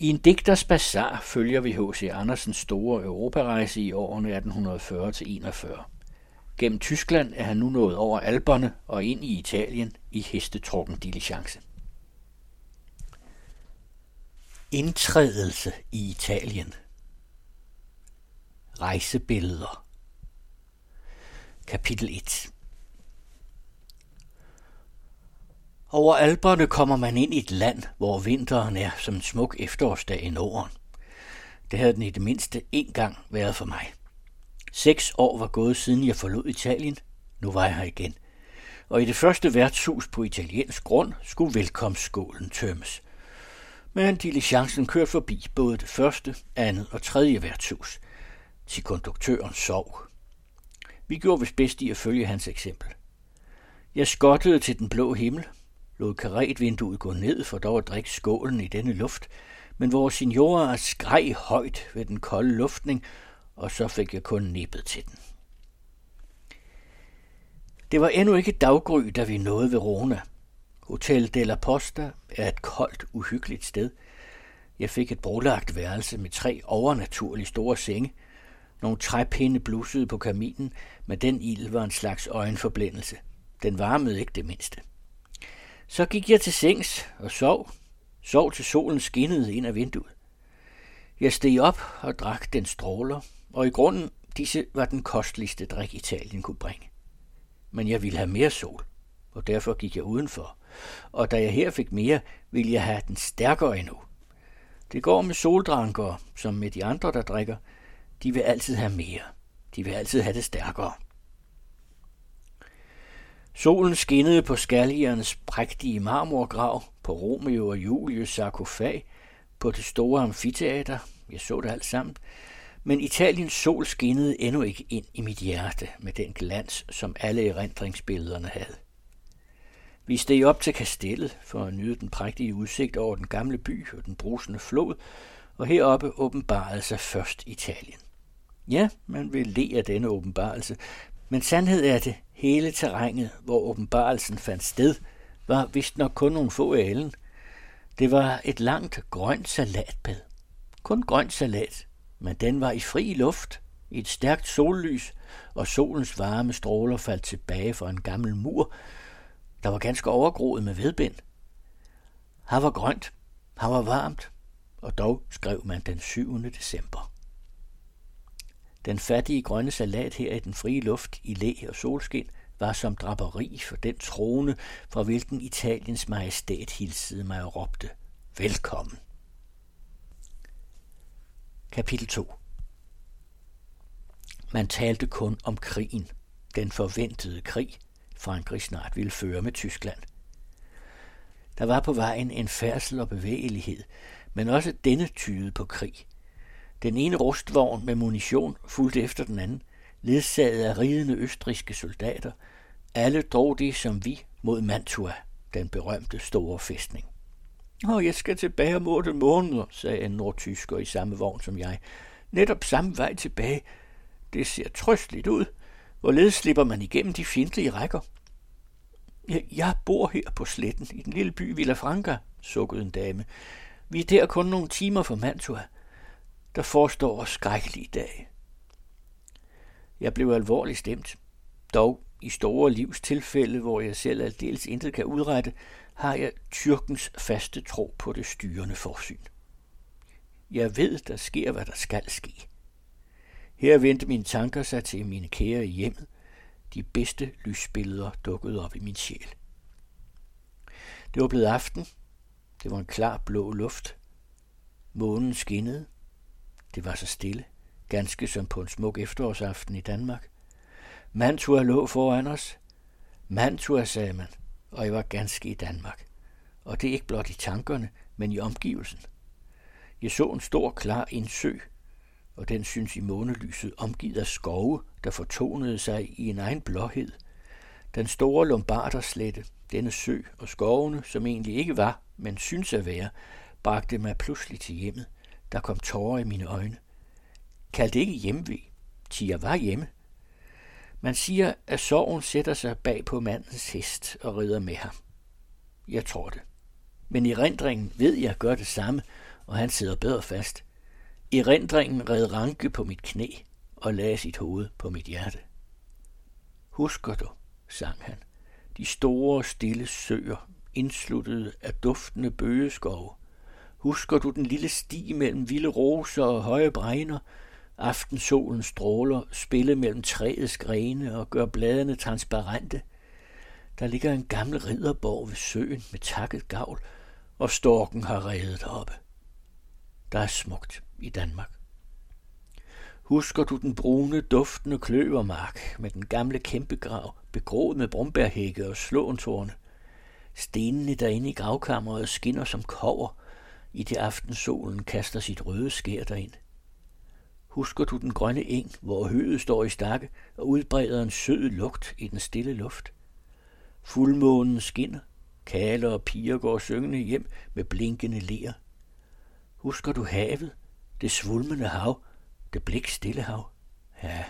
I en digters bazar følger vi H.C. Andersens store europarejse i årene 1840-41. Gennem Tyskland er han nu nået over Alperne og ind i Italien i hestetrukken diligence. Indtrædelse i Italien Rejsebilleder Kapitel 1 Over alberne kommer man ind i et land, hvor vinteren er som en smuk efterårsdag i Norden. Det havde den i det mindste én gang været for mig. Seks år var gået siden jeg forlod Italien. Nu var jeg her igen. Og i det første værtshus på italiensk grund skulle velkomstskålen tømmes. Men diligencen kørte forbi både det første, andet og tredje værtshus. Til konduktøren sov. Vi gjorde vist bedst i at følge hans eksempel. Jeg skottede til den blå himmel, lod karetvinduet gå ned for dog at drikke skålen i denne luft, men vores signorer skreg højt ved den kolde luftning, og så fik jeg kun nippet til den. Det var endnu ikke daggry, da vi nåede Verona. Hotel de la Posta er et koldt, uhyggeligt sted. Jeg fik et brolagt værelse med tre overnaturligt store senge. Nogle træpinde blussede på kaminen, men den ild var en slags øjenforblændelse. Den varmede ikke det mindste. Så gik jeg til sengs og sov. Sov til solen skinnede ind af vinduet. Jeg steg op og drak den stråler, og i grunden disse var den kosteligste drik Italien kunne bringe. Men jeg ville have mere sol, og derfor gik jeg udenfor. Og da jeg her fik mere, ville jeg have den stærkere endnu. Det går med soldrankere, som med de andre, der drikker. De vil altid have mere. De vil altid have det stærkere. Solen skinnede på skaljernes prægtige marmorgrav, på Romeo og Julius sarkofag, på det store amfiteater, jeg så det alt sammen, men Italiens sol skinnede endnu ikke ind i mit hjerte med den glans, som alle erindringsbillederne havde. Vi steg op til kastellet for at nyde den prægtige udsigt over den gamle by og den brusende flod, og heroppe åbenbarede sig først Italien. Ja, man vil le af denne åbenbarelse, men sandhed er det, hele terrænet, hvor åbenbarelsen fandt sted, var vist nok kun nogle få alen. Det var et langt grønt salatbed. Kun grønt salat, men den var i fri luft, i et stærkt sollys, og solens varme stråler faldt tilbage fra en gammel mur, der var ganske overgroet med vedbind. Her var grønt, her var varmt, og dog skrev man den 7. december. Den fattige grønne salat her i den frie luft i læ og solskin var som draperi for den trone, fra hvilken Italiens majestæt hilsede mig og råbte, velkommen. Kapitel 2 Man talte kun om krigen, den forventede krig, Frankrig snart ville føre med Tyskland. Der var på vejen en færdsel og bevægelighed, men også denne tyde på krig. Den ene rustvogn med munition fulgte efter den anden, ledsaget af ridende østriske soldater. Alle drog de som vi mod Mantua, den berømte store fæstning. Åh, jeg skal tilbage om otte måneder, sagde en nordtysker i samme vogn som jeg. Netop samme vej tilbage. Det ser trøstligt ud. Hvorledes slipper man igennem de fjendtlige rækker? Jeg, jeg bor her på sletten i den lille by Villafranca, sukkede en dame. Vi er der kun nogle timer fra Mantua. Der forestår skrækkelige dage. Jeg blev alvorligt stemt. Dog i store livstilfælde, hvor jeg selv aldeles intet kan udrette, har jeg tyrkens faste tro på det styrende forsyn. Jeg ved, der sker, hvad der skal ske. Her vendte mine tanker sig til mine kære i hjemmet. De bedste lysbilleder dukkede op i min sjæl. Det var blevet aften. Det var en klar blå luft. Månen skinnede. Det var så stille, ganske som på en smuk efterårsaften i Danmark. Mantua lå foran os. Mantua, sagde man, og jeg var ganske i Danmark. Og det er ikke blot i tankerne, men i omgivelsen. Jeg så en stor, klar indsø, og den synes i månelyset omgivet af skove, der fortonede sig i en egen blåhed. Den store Lombarderslette, denne sø og skovene, som egentlig ikke var, men synes at være, bragte mig pludselig til hjemmet. Der kom tårer i mine øjne. Kald det ikke hjemvej, til jeg var hjemme. Man siger, at sorgen sætter sig bag på mandens hest og rider med ham. Jeg tror det. Men i rendringen ved jeg gør det samme, og han sidder bedre fast. I rendringen red ranke på mit knæ og lagde sit hoved på mit hjerte. Husker du, sang han, de store, stille søer, indsluttede af duftende bøgeskove. Husker du den lille sti mellem vilde roser og høje bregner, Aftensolen stråler, spille mellem træets grene og gør bladene transparente. Der ligger en gammel ridderborg ved søen med takket gavl, og storken har reddet oppe. Der er smukt i Danmark. Husker du den brune, duftende kløvermark med den gamle kæmpegrav, begroet med brumbærhække og slåentårne? Stenene derinde i gravkammeret skinner som kover, i det aftensolen kaster sit røde skær derind. Husker du den grønne eng, hvor høet står i stakke og udbreder en sød lugt i den stille luft? Fuldmånen skinner, kaler og piger går syngende hjem med blinkende ler. Husker du havet, det svulmende hav, det blik stille hav? Ja,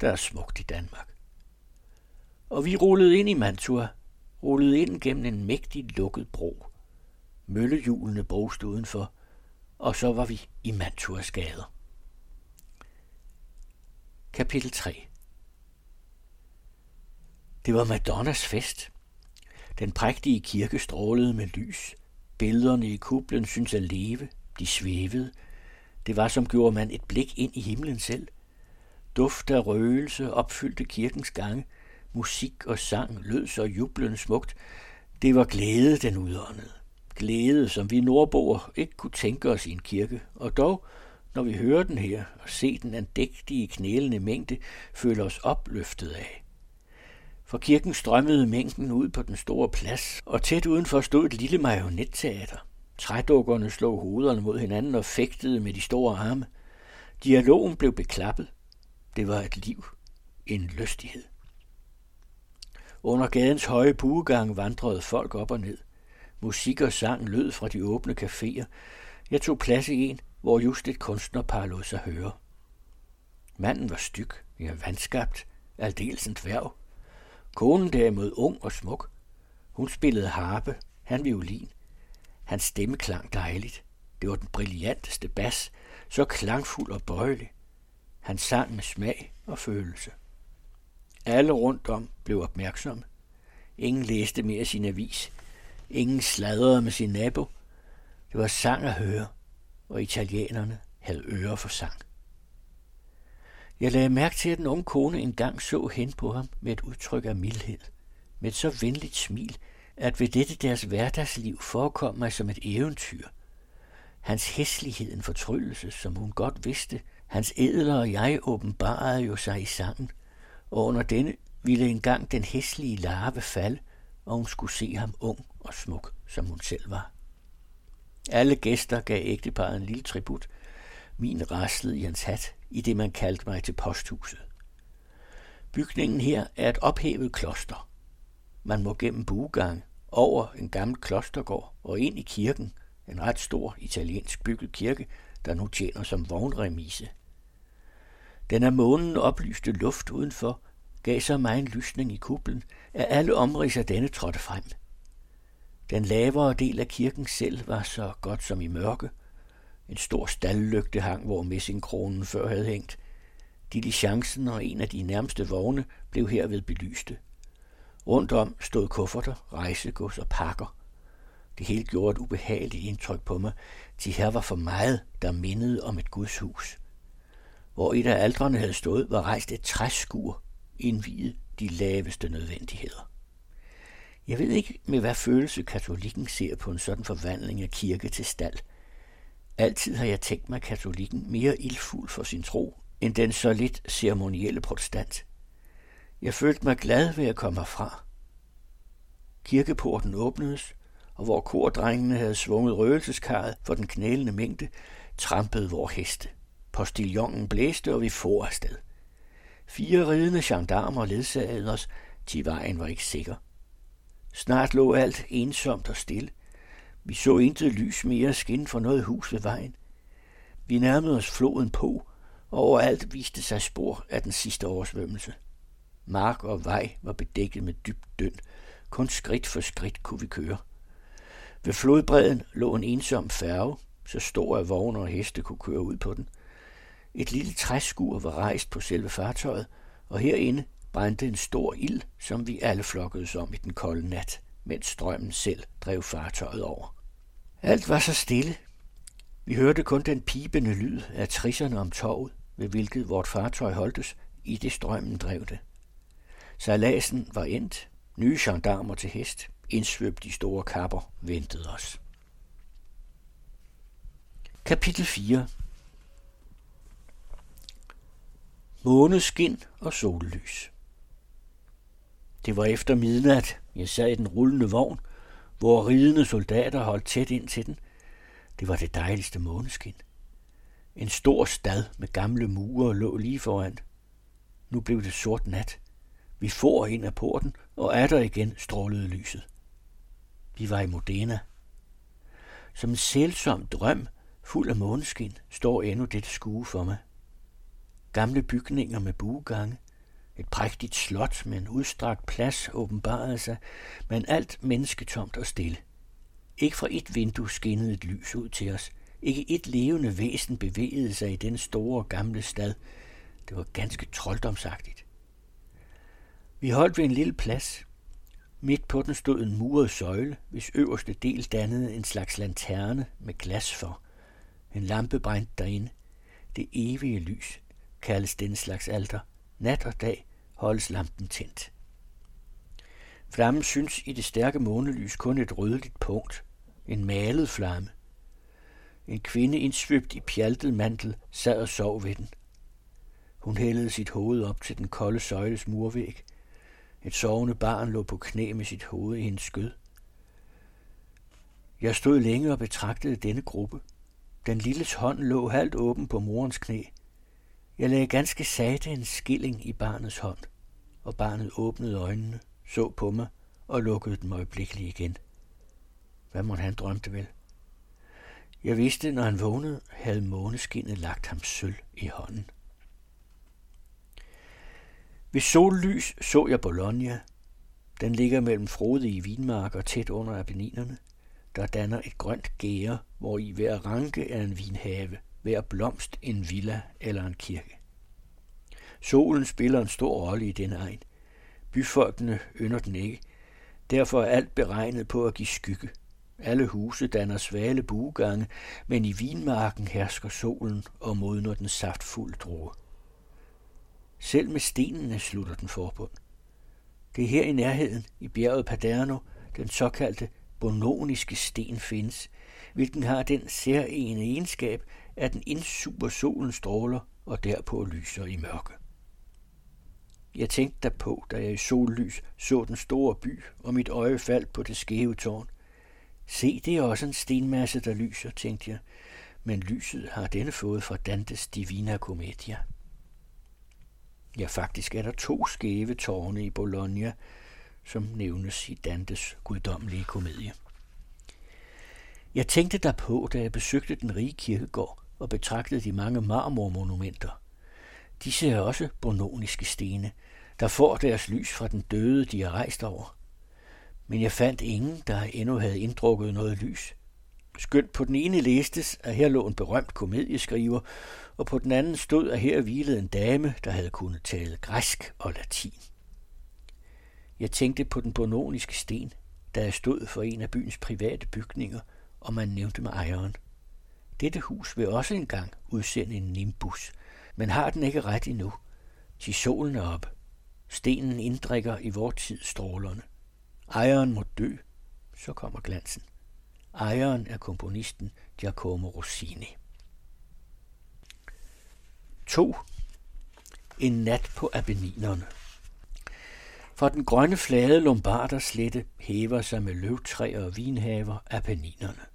der er smukt i Danmark. Og vi rullede ind i Mantua, rullede ind gennem en mægtig lukket bro. Møllehjulene brugst udenfor, og så var vi i Mantuas gader. Kapitel 3 Det var Madonnas fest. Den prægtige kirke strålede med lys. Billederne i kublen syntes at leve. De svævede. Det var som gjorde man et blik ind i himlen selv. Duft af røgelse opfyldte kirkens gange. Musik og sang lød så jublende smukt. Det var glæde, den udåndede. Glæde, som vi nordboer ikke kunne tænke os i en kirke, og dog når vi hører den her og ser den andægtige knælende mængde, føler os opløftet af. For kirken strømmede mængden ud på den store plads, og tæt udenfor stod et lille marionetteater. Trædukkerne slog hovederne mod hinanden og fægtede med de store arme. Dialogen blev beklappet. Det var et liv, en lystighed. Under gadens høje buegang vandrede folk op og ned. Musik og sang lød fra de åbne caféer. Jeg tog plads i en, hvor just et kunstnerpar lod sig høre. Manden var styg, ja vandskabt, aldeles en dværg. Konen derimod ung og smuk. Hun spillede harpe, han violin. Hans stemme klang dejligt. Det var den brillanteste bas, så klangfuld og bøjelig. Han sang med smag og følelse. Alle rundt om blev opmærksomme. Ingen læste mere sin avis. Ingen sladrede med sin nabo. Det var sang at høre – og italienerne havde ører for sang. Jeg lagde mærke til, at den unge kone engang så hen på ham med et udtryk af mildhed, med et så venligt smil, at ved dette deres hverdagsliv forekom mig som et eventyr. Hans hæslighed en fortryllelse, som hun godt vidste, hans edler og jeg åbenbarede jo sig i sangen, og under denne ville engang den hæslige larve falde, og hun skulle se ham ung og smuk, som hun selv var. Alle gæster gav ægteparet en lille tribut. Min raslede i hans hat, i det man kaldte mig til posthuset. Bygningen her er et ophævet kloster. Man må gennem buegang, over en gammel klostergård og ind i kirken, en ret stor italiensk bygget kirke, der nu tjener som vognremise. Den af månen oplyste luft udenfor gav så mig en lysning i kuplen, at alle omridser denne trådte frem – den lavere del af kirken selv var så godt som i mørke. En stor stallygte hang, hvor messingkronen før havde hængt. Diligencen og en af de nærmeste vogne blev herved belyste. Rundt om stod kufferter, rejsegods og pakker. Det hele gjorde et ubehageligt indtryk på mig, til her var for meget, der mindede om et gudshus. Hvor et af aldrene havde stået, var rejst et træskur, indviet de laveste nødvendigheder. Jeg ved ikke, med hvad følelse katolikken ser på en sådan forvandling af kirke til stald. Altid har jeg tænkt mig katolikken mere ildfuld for sin tro, end den så lidt ceremonielle protestant. Jeg følte mig glad ved at komme herfra. Kirkeporten åbnedes, og hvor kordrengene havde svunget røgelseskarret for den knælende mængde, trampede vor heste. Postillonen blæste, og vi for afsted. Fire ridende gendarmer ledsagede os, til vejen var ikke sikker. Snart lå alt ensomt og stille. Vi så intet lys mere skinne for noget hus ved vejen. Vi nærmede os floden på, og overalt viste sig spor af den sidste oversvømmelse. Mark og vej var bedækket med dybt døn. Kun skridt for skridt kunne vi køre. Ved flodbredden lå en ensom færge, så stor at vogne og heste kunne køre ud på den. Et lille træskur var rejst på selve fartøjet, og herinde brændte en stor ild, som vi alle flokkedes om i den kolde nat, mens strømmen selv drev fartøjet over. Alt var så stille. Vi hørte kun den pibende lyd af trisserne om toget, ved hvilket vort fartøj holdtes, i det strømmen drev det. Sejladsen var endt, nye gendarmer til hest, indsvøbt de store kapper, ventede os. Kapitel 4 Måneskin og sollys det var efter midnat. Jeg sad i den rullende vogn, hvor ridende soldater holdt tæt ind til den. Det var det dejligste måneskin. En stor stad med gamle mure lå lige foran. Nu blev det sort nat. Vi for ind af porten, og er der igen strålede lyset. Vi var i Modena. Som en sælsom drøm, fuld af måneskin, står endnu dette skue for mig. Gamle bygninger med buegange, et prægtigt slot med en udstrakt plads åbenbarede sig, men alt mennesketomt og stille. Ikke fra et vindue skinnede et lys ud til os. Ikke et levende væsen bevægede sig i den store gamle stad. Det var ganske trolddomsagtigt. Vi holdt ved en lille plads. Midt på den stod en muret søjle, hvis øverste del dannede en slags lanterne med glas for. En lampe brændte derinde. Det evige lys kaldes den slags alter. Nat og dag holdes lampen tændt. Flammen synes i det stærke månelys kun et rødligt punkt. En malet flamme. En kvinde indsvøbt i pjaltet mantel sad og sov ved den. Hun hældede sit hoved op til den kolde søjles murvæg. Et sovende barn lå på knæ med sit hoved i hendes skød. Jeg stod længe og betragtede denne gruppe. Den lilles hånd lå halvt åben på morens knæ. Jeg lagde ganske sagte en skilling i barnets hånd, og barnet åbnede øjnene, så på mig og lukkede dem øjeblikkeligt igen. Hvad måtte han drømte vel? Jeg vidste, når han vågnede, havde måneskinnet lagt ham sølv i hånden. Ved sollys så jeg Bologna. Den ligger mellem frodige vinmarker tæt under Apenninerne, der danner et grønt gære, hvor i hver ranke er en vinhave, hver blomst en villa eller en kirke. Solen spiller en stor rolle i den egen. Byfolkene ynder den ikke. Derfor er alt beregnet på at give skygge. Alle huse danner svale buegange, men i vinmarken hersker solen og modner den saftfulde droge. Selv med stenene slutter den forbund. Det er her i nærheden, i bjerget Paderno, den såkaldte bononiske sten findes, hvilken har den særlige egenskab, at den indsuger solens stråler og derpå lyser i mørke. Jeg tænkte derpå, da jeg i sollys så den store by, og mit øje faldt på det skæve tårn. Se, det er også en stenmasse, der lyser, tænkte jeg, men lyset har denne fået fra Dantes Divina Commedia. Ja, faktisk er der to skæve tårne i Bologna, som nævnes i Dantes guddommelige komedie. Jeg tænkte derpå, da jeg besøgte den rige kirkegård og betragtede de mange marmormonumenter. Disse er også bononiske stene, der får deres lys fra den døde, de er rejst over. Men jeg fandt ingen, der endnu havde inddrukket noget lys. Skønt på den ene læstes, at her lå en berømt komedieskriver, og på den anden stod, at her hvilede en dame, der havde kunnet tale græsk og latin. Jeg tænkte på den bononiske sten, der stod for en af byens private bygninger, og man nævnte med ejeren. Dette hus vil også engang udsende en nimbus, men har den ikke ret endnu. Til solen er op. Stenen inddrikker i vor tid strålerne. Ejeren må dø, så kommer glansen. Ejeren er komponisten Giacomo Rossini. 2. En nat på Apenninerne. For den grønne flade Lombarderslette hæver sig med løvtræer og vinhaver Apenninerne.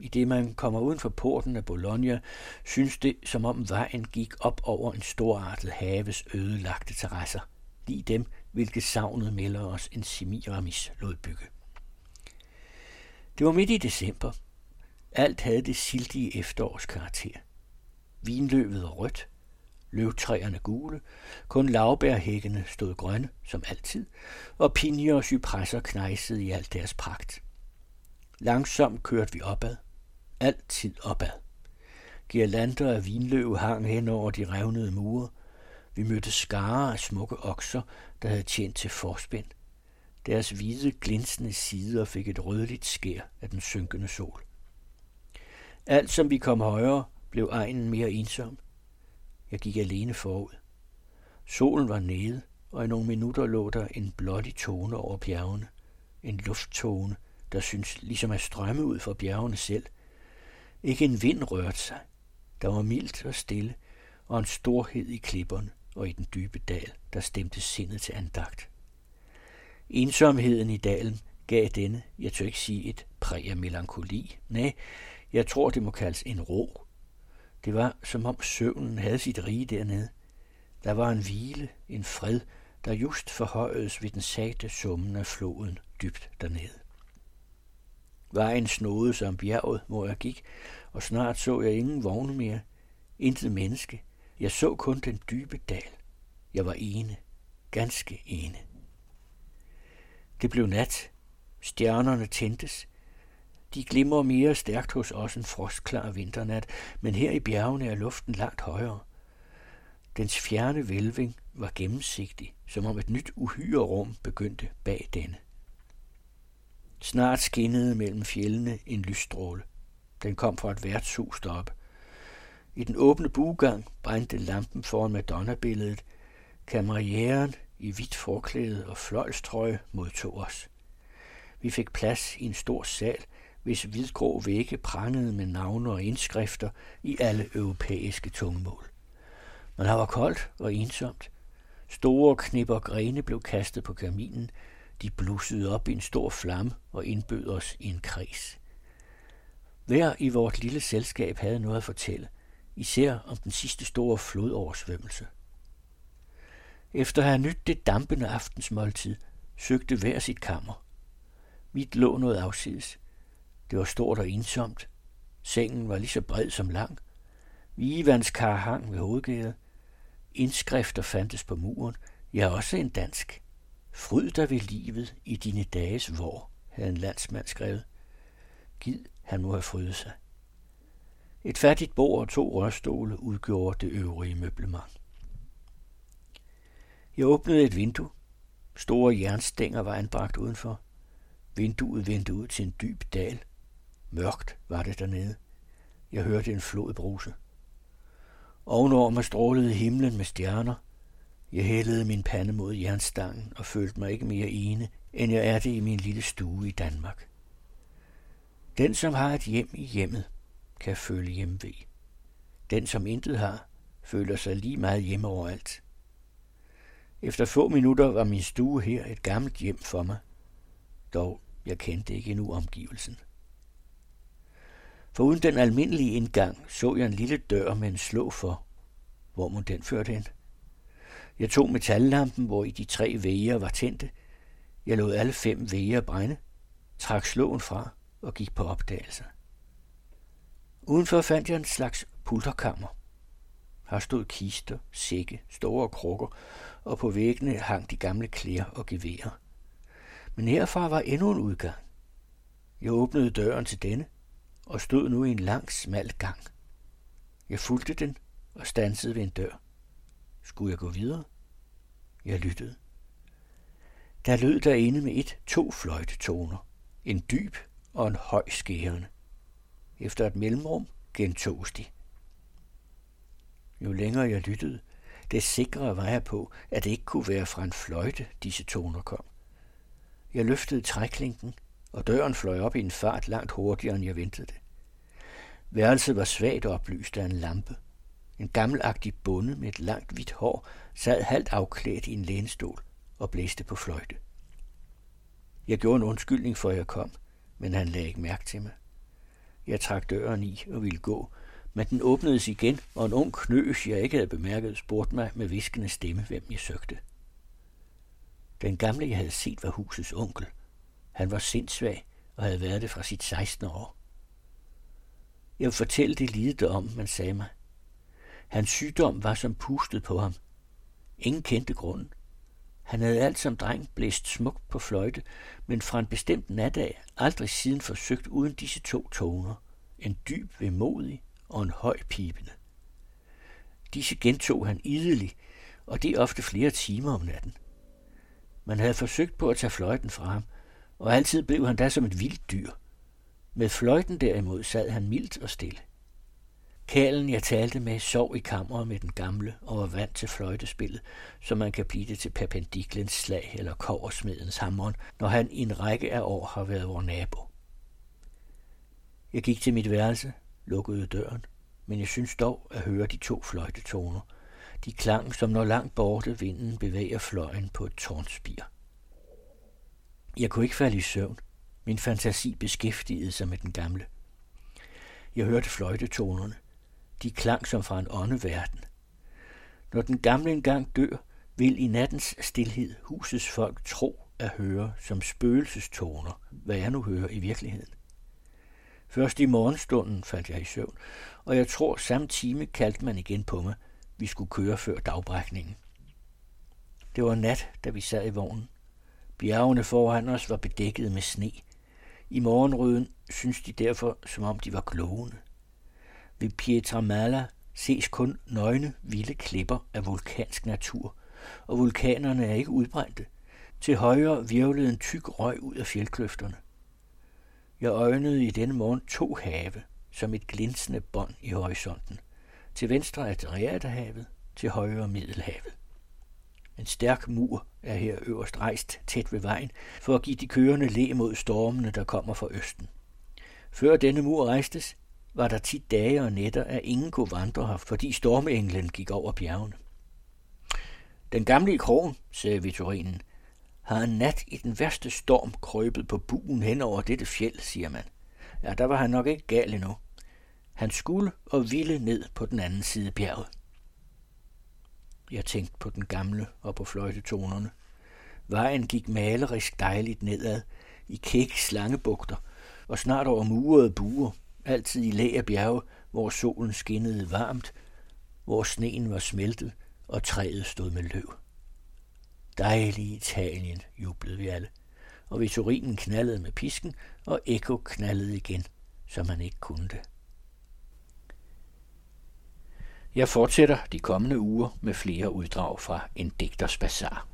I det man kommer uden for porten af Bologna, synes det, som om vejen gik op over en storartet haves ødelagte terrasser, lige dem, hvilke savnet melder os en Semiramis lod bygge. Det var midt i december. Alt havde det sildige efterårskarakter. Vinløvet var rødt, løvtræerne gule, kun lavbærhækkene stod grønne, som altid, og pinjer og cypresser knejsede i alt deres pragt. Langsomt kørte vi opad. Altid opad. Girlander af vinløv hang hen over de revnede mure. Vi mødte skare af smukke okser, der havde tjent til forspænd. Deres hvide, glinsende sider fik et rødligt skær af den synkende sol. Alt som vi kom højere, blev egnen mere ensom. Jeg gik alene forud. Solen var nede, og i nogle minutter lå der en blålig tone over bjergene. En lufttone, der synes ligesom at strømme ud fra bjergene selv. Ikke en vind rørte sig. Der var mildt og stille, og en storhed i klipperne og i den dybe dal, der stemte sindet til andagt. Ensomheden i dalen gav denne, jeg tør ikke sige et præg af melankoli. Nej, jeg tror, det må kaldes en ro. Det var, som om søvnen havde sit rige dernede. Der var en hvile, en fred, der just forhøjedes ved den sagte summen af floden dybt dernede. Vejen snodede som bjerget, hvor jeg gik, og snart så jeg ingen vogne mere, intet menneske. Jeg så kun den dybe dal. Jeg var ene, ganske ene. Det blev nat. Stjernerne tændtes. De glimmer mere stærkt hos os en frostklar vinternat, men her i bjergene er luften langt højere. Dens fjerne vælving var gennemsigtig, som om et nyt uhyre rum begyndte bag denne. Snart skinnede mellem fjellene en lysstråle. Den kom fra et værtshus deroppe. I den åbne bugang brændte lampen foran Madonna-billedet. Kamerieren i hvidt forklæde og fløjlstrøje modtog os. Vi fik plads i en stor sal, hvis hvidgrå vægge prangede med navne og indskrifter i alle europæiske tungemål. Men der var koldt og ensomt. Store knipper grene blev kastet på kaminen. De blussede op i en stor flamme og indbød os i en kreds. Hver i vort lille selskab havde noget at fortælle, især om den sidste store flodoversvømmelse. Efter at have nydt det dampende aftensmåltid, søgte hver sit kammer. Mit lå noget afsides. Det var stort og ensomt. Sengen var lige så bred som lang. Vigevandskar hang ved hovedgæret. Indskrifter fandtes på muren. Ja, også en dansk. Fryd dig ved livet i dine dages vor, havde en landsmand skrevet. Gid han må have frydet sig. Et fattigt bord og to rørstole udgjorde det øvrige møblement. Jeg åbnede et vindue. Store jernstænger var anbragt udenfor. Vinduet vendte ud til en dyb dal. Mørkt var det dernede. Jeg hørte en flod bruse. Ovenover mig strålede himlen med stjerner. Jeg hældede min pande mod jernstangen og følte mig ikke mere ene, end jeg er det i min lille stue i Danmark. Den, som har et hjem i hjemmet, kan føle hjemvej. Den, som intet har, føler sig lige meget hjemme overalt. Efter få minutter var min stue her et gammelt hjem for mig. Dog, jeg kendte ikke endnu omgivelsen. For uden den almindelige indgang så jeg en lille dør med en slå for. Hvor må den førte hen? Jeg tog metallampen, hvor i de tre væger var tændte. Jeg lod alle fem væger brænde, trak slåen fra og gik på opdagelse. Udenfor fandt jeg en slags pulterkammer. Her stod kister, sække, store krukker, og på væggene hang de gamle klæder og geværer. Men herfra var endnu en udgang. Jeg åbnede døren til denne, og stod nu i en lang, smal gang. Jeg fulgte den og stansede ved en dør. Skulle jeg gå videre? Jeg lyttede. Der lød derinde med et to fløjtetoner, en dyb og en høj skærende. Efter et mellemrum gentogs de. Jo længere jeg lyttede, det sikrere var jeg på, at det ikke kunne være fra en fløjte, disse toner kom. Jeg løftede træklinken, og døren fløj op i en fart langt hurtigere, end jeg ventede det. Værelset var svagt oplyst af en lampe. En gammelagtig bonde med et langt hvidt hår sad halvt afklædt i en lænestol og blæste på fløjte. Jeg gjorde en undskyldning for, at jeg kom, men han lagde ikke mærke til mig. Jeg trak døren i og ville gå, men den åbnedes igen, og en ung knøs, jeg ikke havde bemærket, spurgte mig med viskende stemme, hvem jeg søgte. Den gamle, jeg havde set, var husets onkel. Han var sindssvag og havde været det fra sit 16. år. Jeg vil fortælle det lidet om, man sagde mig. Hans sygdom var som pustet på ham. Ingen kendte grunden. Han havde alt som dreng blæst smukt på fløjte, men fra en bestemt natdag aldrig siden forsøgt uden disse to toner. En dyb vemodig og en høj pipende. Disse gentog han idelig, og det ofte flere timer om natten. Man havde forsøgt på at tage fløjten fra ham, og altid blev han da som et vildt dyr. Med fløjten derimod sad han mildt og stille. Kælen, jeg talte med, sov i kammeret med den gamle og var vant til fløjtespillet, så man kan blive det til perpendiklens slag eller koversmedens hammeren, når han i en række af år har været vores nabo. Jeg gik til mit værelse, lukkede døren, men jeg synes dog at høre de to fløjtetoner. De klang, som når langt borte vinden bevæger fløjen på et tårnspir. Jeg kunne ikke falde i søvn. Min fantasi beskæftigede sig med den gamle. Jeg hørte fløjtetonerne. De klang som fra en åndeverden. Når den gamle engang dør, vil i nattens stilhed husets folk tro at høre som spøgelsestoner, hvad jeg nu hører i virkeligheden. Først i morgenstunden faldt jeg i søvn, og jeg tror samme time kaldte man igen på mig. Vi skulle køre før dagbrækningen. Det var nat, da vi sad i vognen. Bjergene foran os var bedækket med sne. I morgenrøden syntes de derfor, som om de var glående. Ved Pietramala ses kun nøgne, vilde klipper af vulkansk natur, og vulkanerne er ikke udbrændte. Til højre virvlede en tyk røg ud af fjeldkløfterne. Jeg øjnede i denne morgen to have, som et glinsende bånd i horisonten. Til venstre Adriaterhavet, til højre Middelhavet. En stærk mur er her øverst rejst tæt ved vejen, for at give de kørende læ mod stormene, der kommer fra østen. Før denne mur rejstes, var der tit dage og nætter, at ingen kunne vandre her, fordi stormenglen gik over bjergene. Den gamle i krogen, sagde Vitorinen, har en nat i den værste storm krøbet på buen hen over dette fjeld, siger man. Ja, der var han nok ikke gal endnu. Han skulle og ville ned på den anden side bjerget. Jeg tænkte på den gamle og på fløjtetonerne. Vejen gik malerisk dejligt nedad, i kæk slangebugter, og snart over murede buer, altid i læ af bjerge, hvor solen skinnede varmt, hvor sneen var smeltet, og træet stod med løv. Dejlig Italien, jublede vi alle, og Vitorinen knaldede med pisken, og Eko knaldede igen, som han ikke kunne det. Jeg fortsætter de kommende uger med flere uddrag fra en digters bazar.